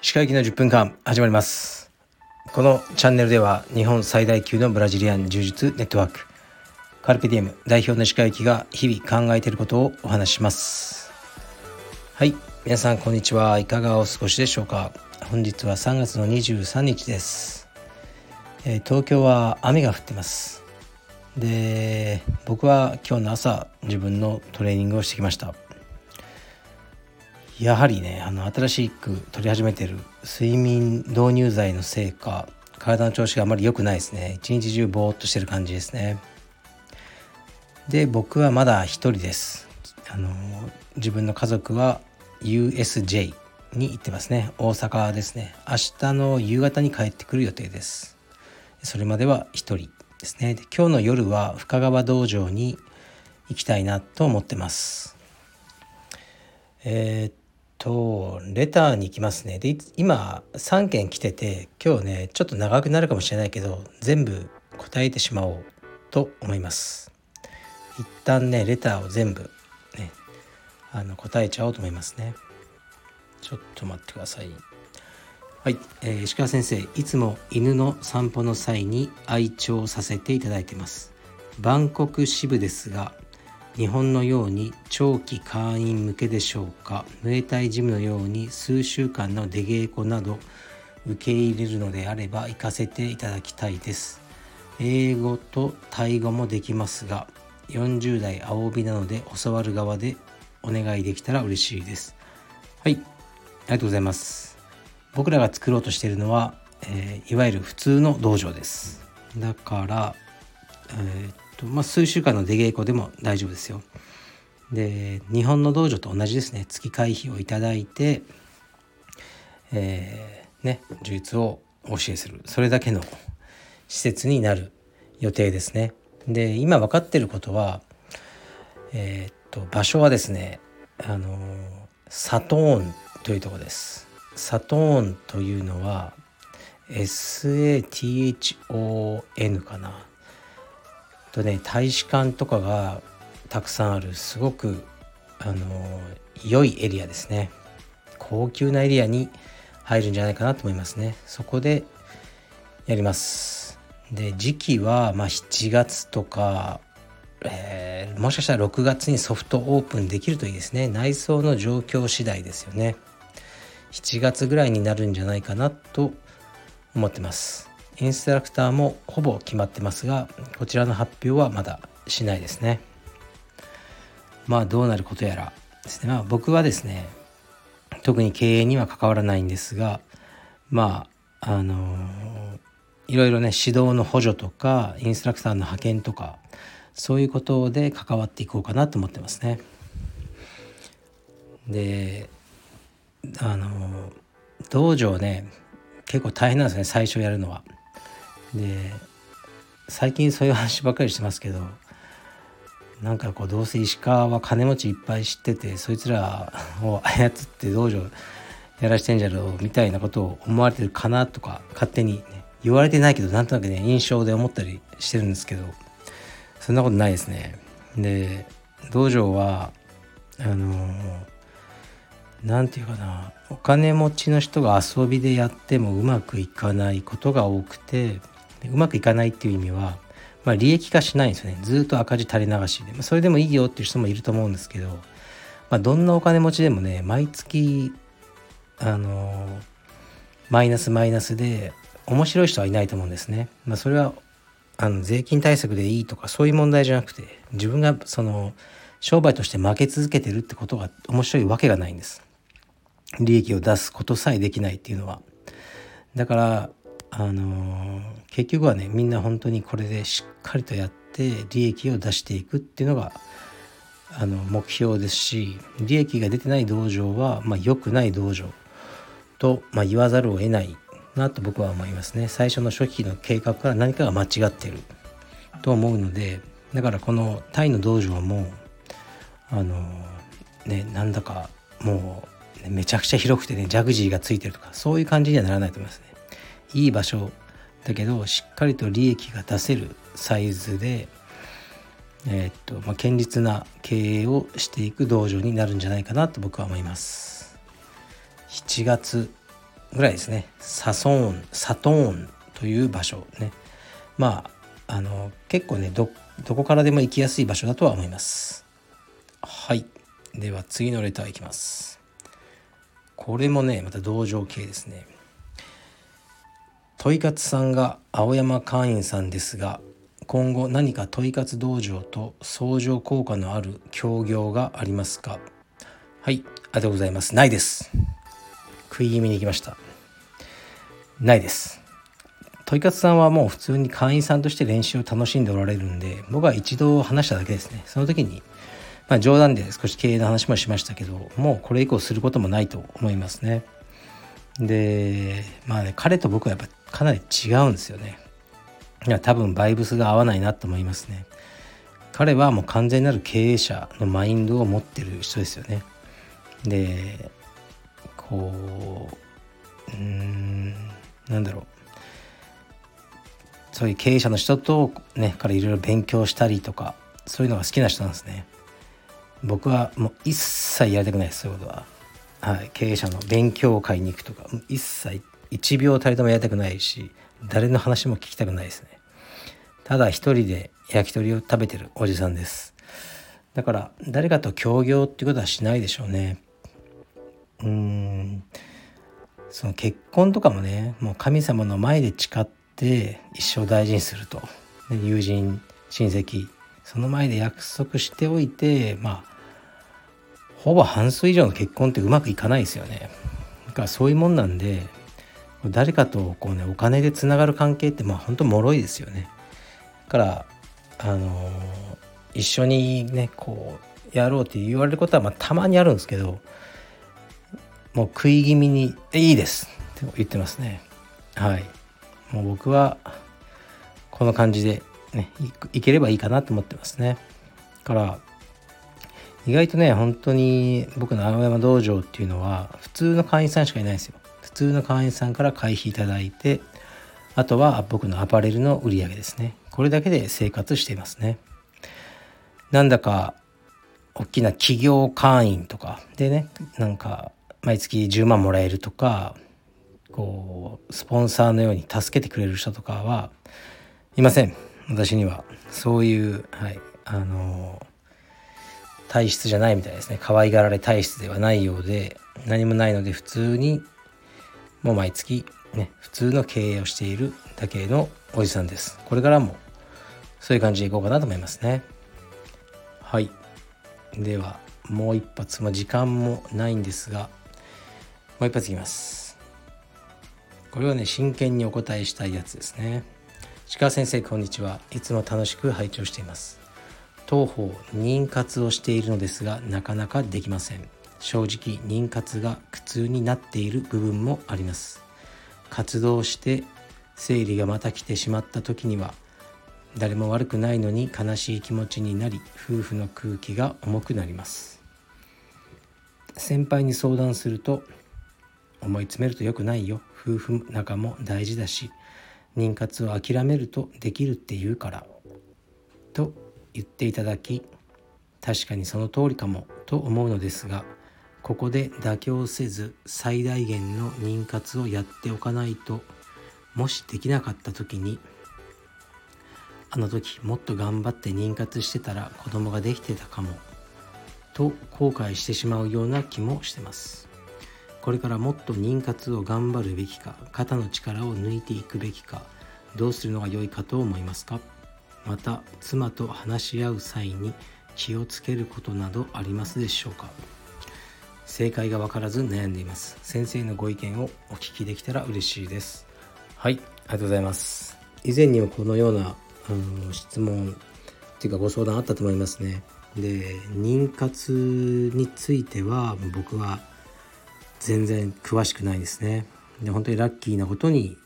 歯科行きの10分間始まります。このチャンネルでは日本最大級のブラジリアン柔術ネットワーク。カルペディエム代表の歯科行きが日々考えていることをお話しします。はい皆さんこんにちは。いかがお過ごしでしょうか。本日は3月の23日です、えー、東京は雨が降ってます。で僕は今日の朝自分のトレーニングをしてきました。やはりねあの新しく取り始めてる睡眠導入剤のせいか体の調子があまり良くないですね。一日中ぼーっとしてる感じですね。で僕はまだ一人です。あの自分の家族は USJ に行ってますね。大阪ですね。明日の夕方に帰ってくる予定です。それまでは一人。ですね。で今日の夜は深川道場に行きたいなと思ってます。えー、っとレターに行きますね。で今3件来てて今日ねちょっと長くなるかもしれないけど全部答えてしまおうと思います。一旦ねレターを全部ねあの答えちゃおうと思いますね。ちょっと待ってください。はい、えー、石川先生いつも犬の散歩の際に愛聴させていただいてます。バンコク支部ですが日本のように長期会員向けでしょうか。ムエタイジムのように数週間の出稽古など受け入れるのであれば行かせていただきたいです。英語とタイ語もできますが40代青帯なので教わる側でお願いできたら嬉しいです。はい。ありがとうございます。僕らが作ろうとしているのは、えー、いわゆる普通の道場ですだから、えーとまあ、数週間の出稽古でも大丈夫ですよ。で日本の道場と同じですね月会費をいただいて、えー、ね呪術をお教えするそれだけの施設になる予定ですね。で今分かってることは、えー、っと場所はですねあのサトーンというとこです。サトーンというのは SATHON かな。とね大使館とかがたくさんあるすごくあの良いエリアですね。高級なエリアに入るんじゃないかなと思いますね。そこでやります。で時期はまあ7月とか、えー、もしかしたら6月にソフトオープンできるといいですね。内装の状況次第ですよね。7月ぐらいになるんじゃないかなと思ってます。インストラクターもほぼ決まってますがこちらの発表はまだしないですね。まあどうなることやらですね。まあ僕はですね特に経営には関わらないんですがまああのー、いろいろね指導の補助とかインストラクターの派遣とかそういうことで関わっていこうかなと思ってますね。であの、道場ね結構大変なんですね最初やるのは。で最近そういう話ばっかりしてますけどなんかこうどうせ石川は金持ちいっぱい知っててそいつらを操って道場やらしてんじゃろうみたいなことを思われてるかなとか勝手に、ね、言われてないけどなんとなくね印象で思ったりしてるんですけどそんなことないですね。で道場はあの何て言うかなお金持ちの人が遊びでやってもうまくいかないことが多くてうまくいかないっていう意味は、まあ、利益化しないんですよねずっと赤字垂れ流しで、まあ、それでもいいよっていう人もいると思うんですけど、まあ、どんなお金持ちでもね毎月あのマイナスマイナスで面白い人はいないと思うんですね。まあ、それはあの税金対策でいいとかそういう問題じゃなくて自分がその商売として負け続けてるってことが面白いわけがないんです。利益を出すことさえできないっていうのは。だからあの結局はねみんな本当にこれでしっかりとやって利益を出していくっていうのがあの目標ですし利益が出てない道場は、まあ、良くない道場と、まあ、言わざるを得ないなと僕は思いますね最初の初期の計画から何かが間違ってると思うのでだからこのタイの道場もあのねなんだかもうめちゃくちゃ広くてねジャグジーがついてるとかそういう感じにはならないと思いますね。いい場所だけどしっかりと利益が出せるサイズでえー、っとまあ、堅実な経営をしていく道場になるんじゃないかなと僕は思います。7月ぐらいですね。サソーンサトーンという場所ね。まああの結構ねどこからでも行きやすい場所だとは思います。はい。では次のレターいきます。これもねまた道場系ですね。問い活さんが青山会員さんですが今後何か問い活道場と相乗効果のある協業がありますか？はいありがとうございます。ないです。食い気味に行きました。ないです。問い活さんはもう普通に会員さんとして練習を楽しんでおられるんで僕は一度話しただけですね。その時にまあ冗談で少し経営の話もしましたけどもうこれ以降することもないと思いますね。でまあね彼と僕はやっぱかなり違うんですよね。いや多分バイブスが合わないなと思いますね。彼はもう完全なる経営者のマインドを持ってる人ですよね。でこううんなんだろう。そういう経営者の人とねからいろいろ勉強したりとかそういうのが好きな人なんですね。僕はもう一切やりたくないですそういうことは。はい、経営者の勉強会に行くとか一切1秒たりともやりたくないし誰の話も聞きたくないですね。ただ一人で焼き鳥を食べてるおじさんです。だから誰かと協業っていうことはしないでしょうね。うん。その結婚とかもねもう神様の前で誓って一生大事にすると。友人親戚その前で約束しておいてまあほぼ半数以上の結婚ってうまくいかないですよね。だからそういうもんなんで誰かとこうねお金でつながる関係ってまあ本当脆いですよね。だからあの、一緒にねこうやろうって言われることはまあたまにあるんですけどもう食い気味に「いいです」って言ってますね。はい。もう僕はこの感じでねいければいいかなと思ってますね。から意外とね本当に僕の青山道場っていうのは普通の会員さんしかいないんですよ。普通の会員さんから会費いただいてあとは僕のアパレルの売り上げですね。これだけで生活していますね。なんだか大きな企業会員とかでねなんか毎月10万もらえるとかこうスポンサーのように助けてくれる人とかはいません。私には。そういうはいあの体質じゃないみたいですね。可愛がられ体質ではないようで何もないので普通にもう毎月ね普通の経営をしているだけのおじさんです。これからもそういう感じでいこうかなと思いますね。はい。ではもう一発、まあ、時間もないんですがもう一発いきます。これはね真剣にお答えしたいやつですね。鹿先生こんにちは。いつも楽しく拝聴しています。当方妊活をしているのですがなかなかできません。正直妊活が苦痛になっている部分もあります。活動して生理がまた来てしまった時には誰も悪くないのに悲しい気持ちになり夫婦の空気が重くなります。先輩に相談すると思い詰めると良くないよ。夫婦仲も大事だし妊活を諦めるとできるって言うからと言っていただき確かにその通りかもと思うのですがここで妥協せず最大限の妊活をやっておかないともしできなかった時にあの時もっと頑張って妊活してたら子供ができてたかもと後悔してしまうような気もしてます。これからもっと妊活を頑張るべきか肩の力を抜いていくべきかどうするのが良いかと思いますか？また妻と話し合う際に気をつけることなどありますでしょうか？正解が分からず悩んでいます。先生のご意見をお聞きできたら嬉しいです。はいありがとうございます。以前にもこのようなあの質問っていうかご相談あったと思いますね。で妊活については僕は全然詳しくないですね。で本当にラッキーなことに、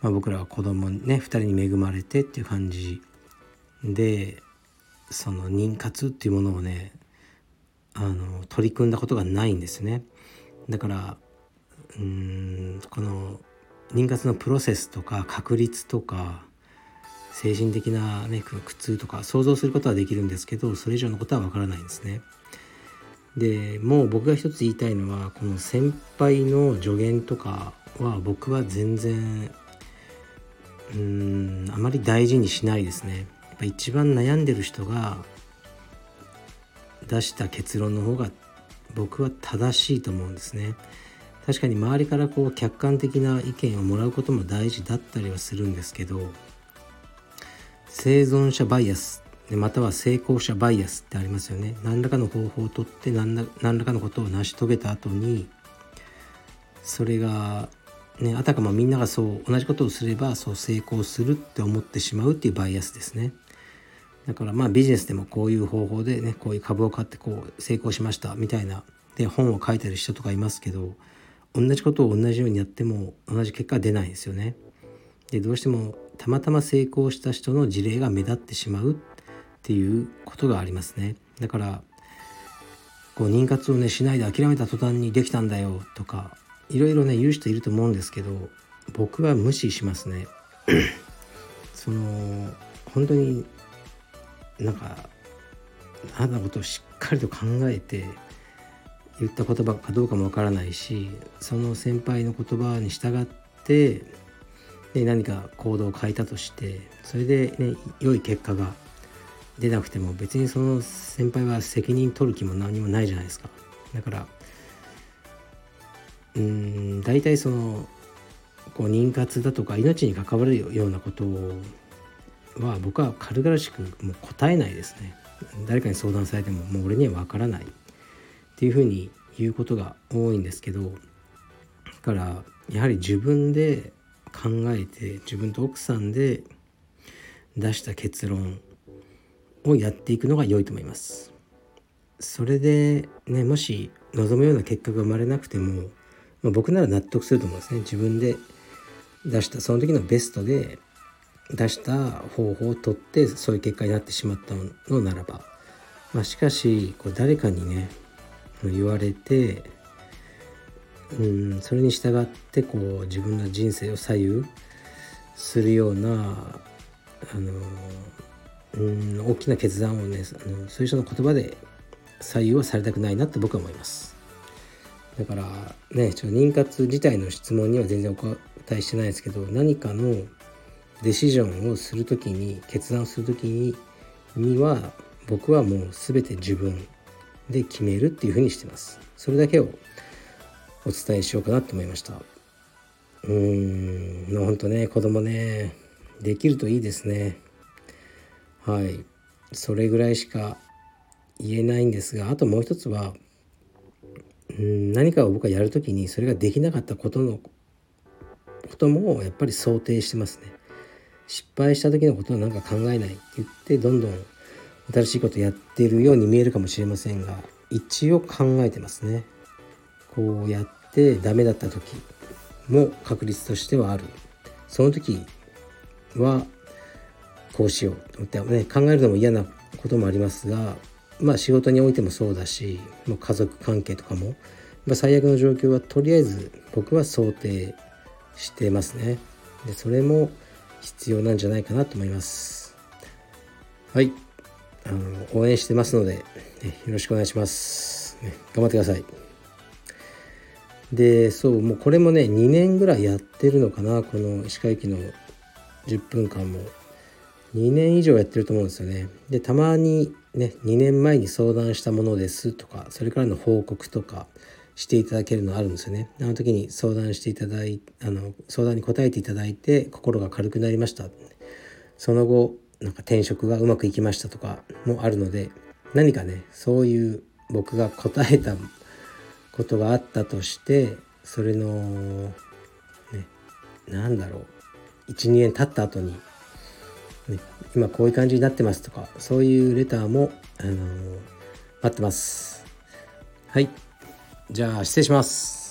まあ、僕らは子供ね2人に恵まれてっていう感じ。でその妊活っていうものをねあの取り組んだことがないんですね。だからうんこの妊活のプロセスとか確率とか精神的な、ね、苦痛とか想像することはできるんですけどそれ以上のことはわからないんですね。でもう僕が一つ言いたいのはこの先輩の助言とかは僕は全然うーんあまり大事にしないですね。やっぱ一番悩んでる人が出した結論の方が僕は正しいと思うんですね。確かに周りからこう客観的な意見をもらうことも大事だったりはするんですけど生存者バイアスまたは成功者バイアスってありますよね何らかの方法をとって何ら何らかのことを成し遂げた後にそれがねあたかもみんながそう同じことをすればそう成功するって思ってしまうっていうバイアスですねだからまあビジネスでもこういう方法でねこういう株を買ってこう成功しましたみたいなで本を書いてる人とかいますけど同じことを同じようにやっても同じ結果は出ないんですよね。でどうしてもたまたま成功した人の事例が目立ってしまうっていうことがありますね。だからこう妊活をねしないで諦めた途端にできたんだよとかいろいろね言う人いると思うんですけど僕は無視しますね。その本当になんかあんなことをしっかりと考えて言った言葉かどうかもわからないしその先輩の言葉に従ってで何か行動を変えたとしてそれで、ね、良い結果が出なくても別にその先輩は責任取る気も何もないじゃないですか。だからうん大体そのこう妊活だとか命に関わるようなことは僕は軽々しくもう答えないですね。誰かに相談されてももう俺には分からない。っていうふうに言うことが多いんですけどだからやはり自分で考えて自分と奥さんで出した結論をやっていくのが良いと思います。それでねもし望むような結果が生まれなくても、まあ、僕なら納得すると思うんですね自分で出したその時のベストで出した方法をとってそういう結果になってしまったのならば、まあ、しかしこう誰かにね言われてうんそれに従ってこう自分の人生を左右するようなあのうん大きな決断をねあのそういう人の言葉で左右はされたくないなと僕は思います。だからねちょっと妊活自体の質問には全然お答えしてないですけど何かのデシジョンをする時に決断する時にには僕はもう全て自分で決めるっていうふうにしてます。それだけをお伝えしようかなと思いました。うーんほんとね子供ねできるといいですね。はい。それぐらいしか言えないんですがあともう一つはうん何かを僕はやるときにそれができなかったことのこともやっぱり想定してますね。失敗した時のことは何か考えないって言ってどんどん新しいことやってるように見えるかもしれませんが一応考えてますね。こうやってダメだった時も確率としてはある。その時はこうしようって、ね、考えるのも嫌なこともありますがまあ仕事においてもそうだし家族関係とかも、まあ、最悪の状況はとりあえず僕は想定してますね。でそれも必要なんじゃないかなと思います。はい。あの応援してますので、ね、よろしくお願いします、ね、頑張ってください。でそうもうこれもね2年ぐらいやってるのかなこの石川駅の10分間も。2年以上やってると思うんですよね。でたまにね2年前に相談したものですとかそれからの報告とかしていただけるのあるんですよね。あの時に相談していただいあの相談に答えていただいて心が軽くなりました。その後なんか転職がうまくいきましたとかもあるので何かねそういう僕が答えたことがあったとしてそれのね何だろう12年経った後に、今こういう感じになってますとかそういうレターも、あのー、待ってます。はい。じゃあ失礼します。